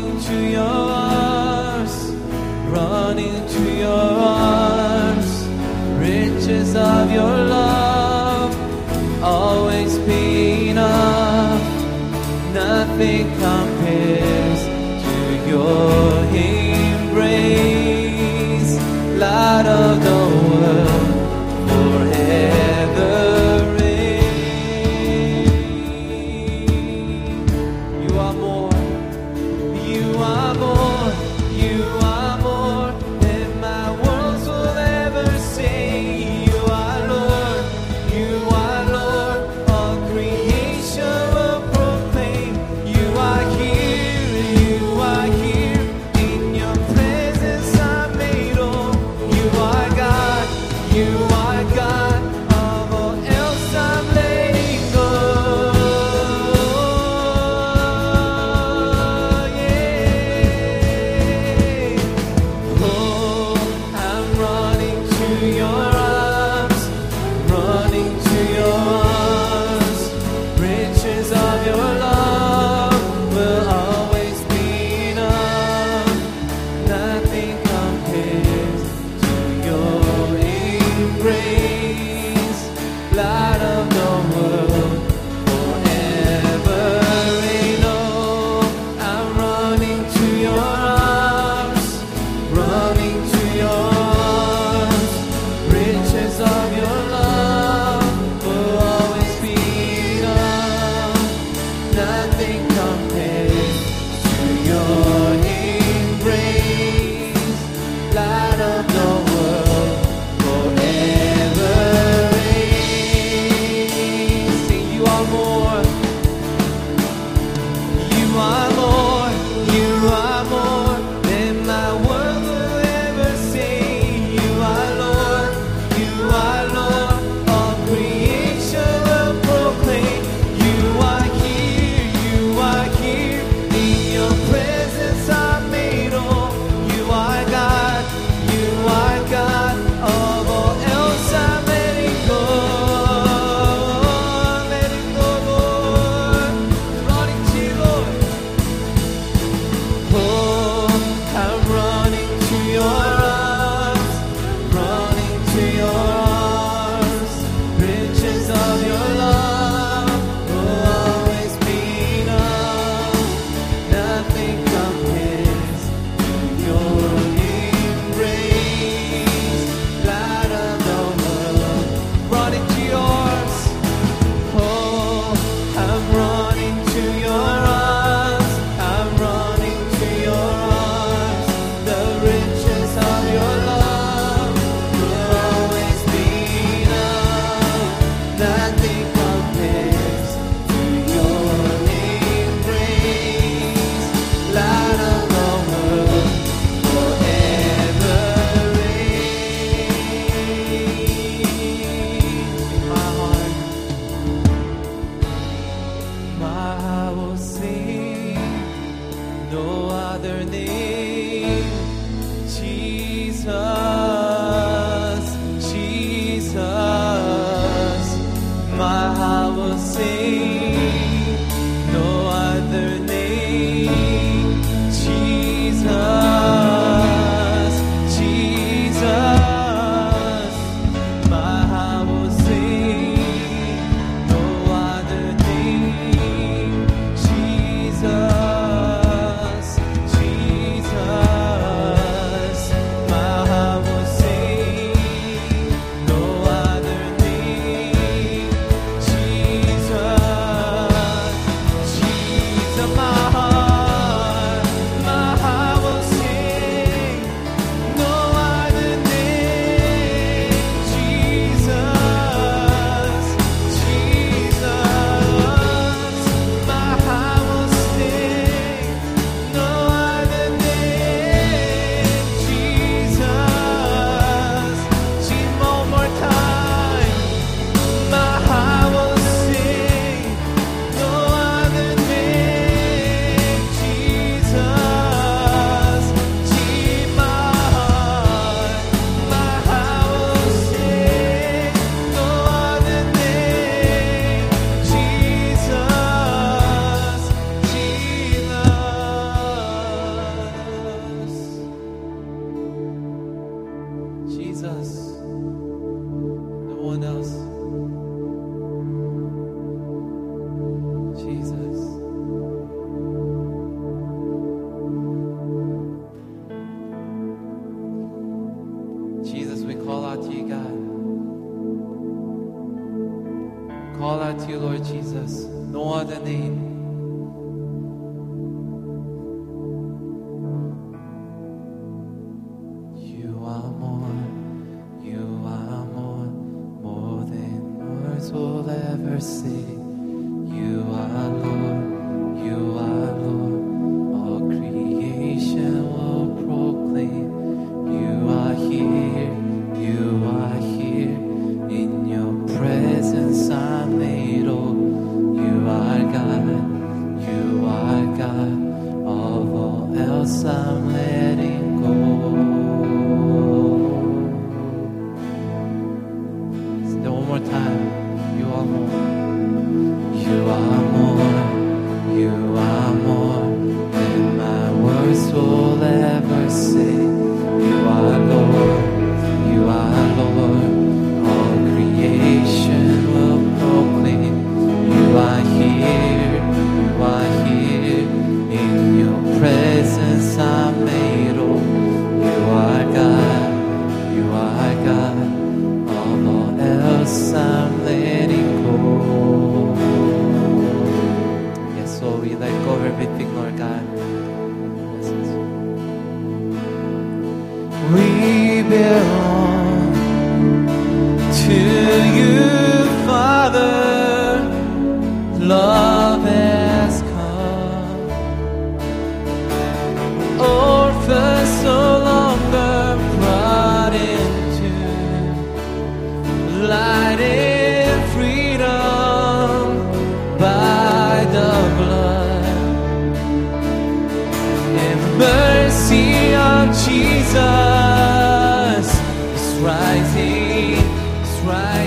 running to your arms, running to your arms, riches of your love. Will ever Jesus is rising, is rising.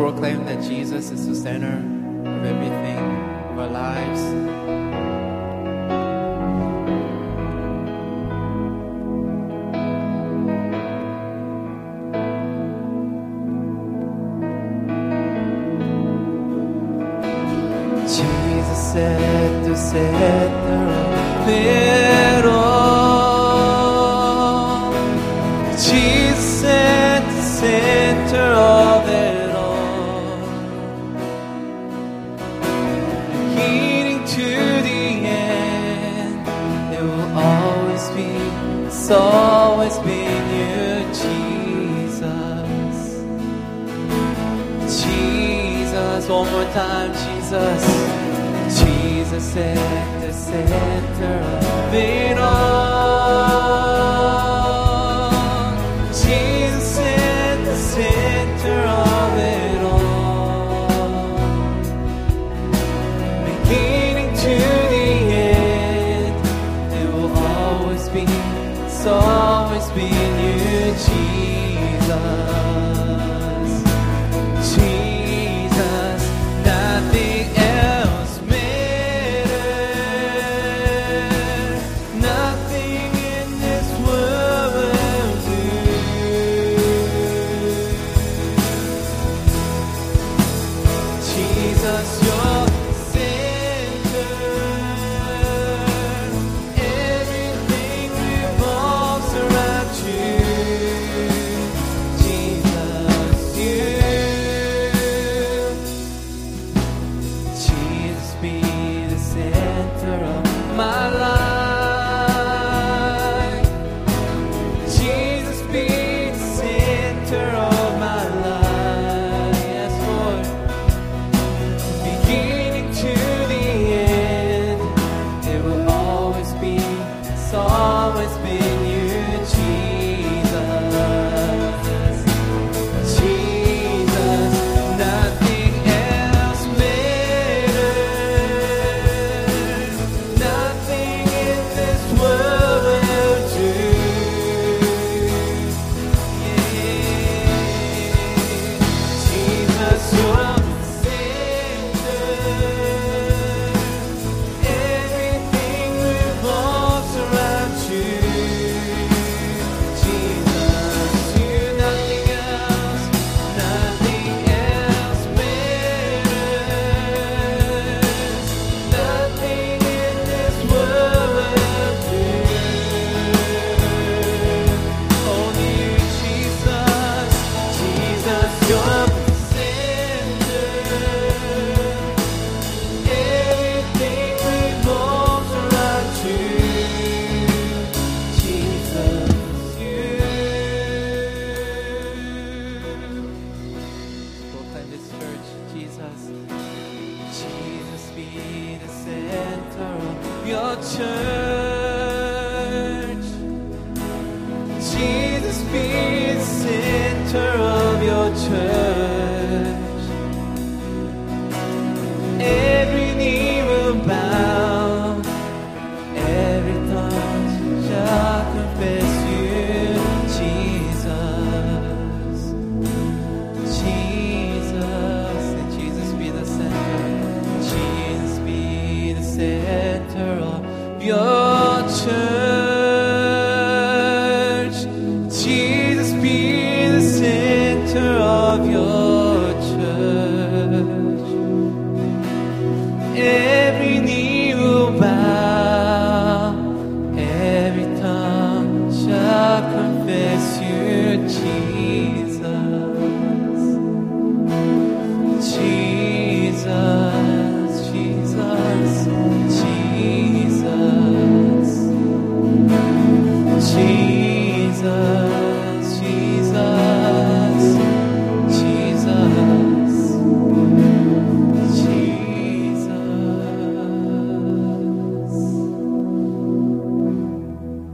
proclaim that Jesus is the center of everything, of our lives. Jesus said to say always be, it's always been you, Jesus. Jesus, one more time, Jesus. Jesus at the center of it all. be shelter of your church.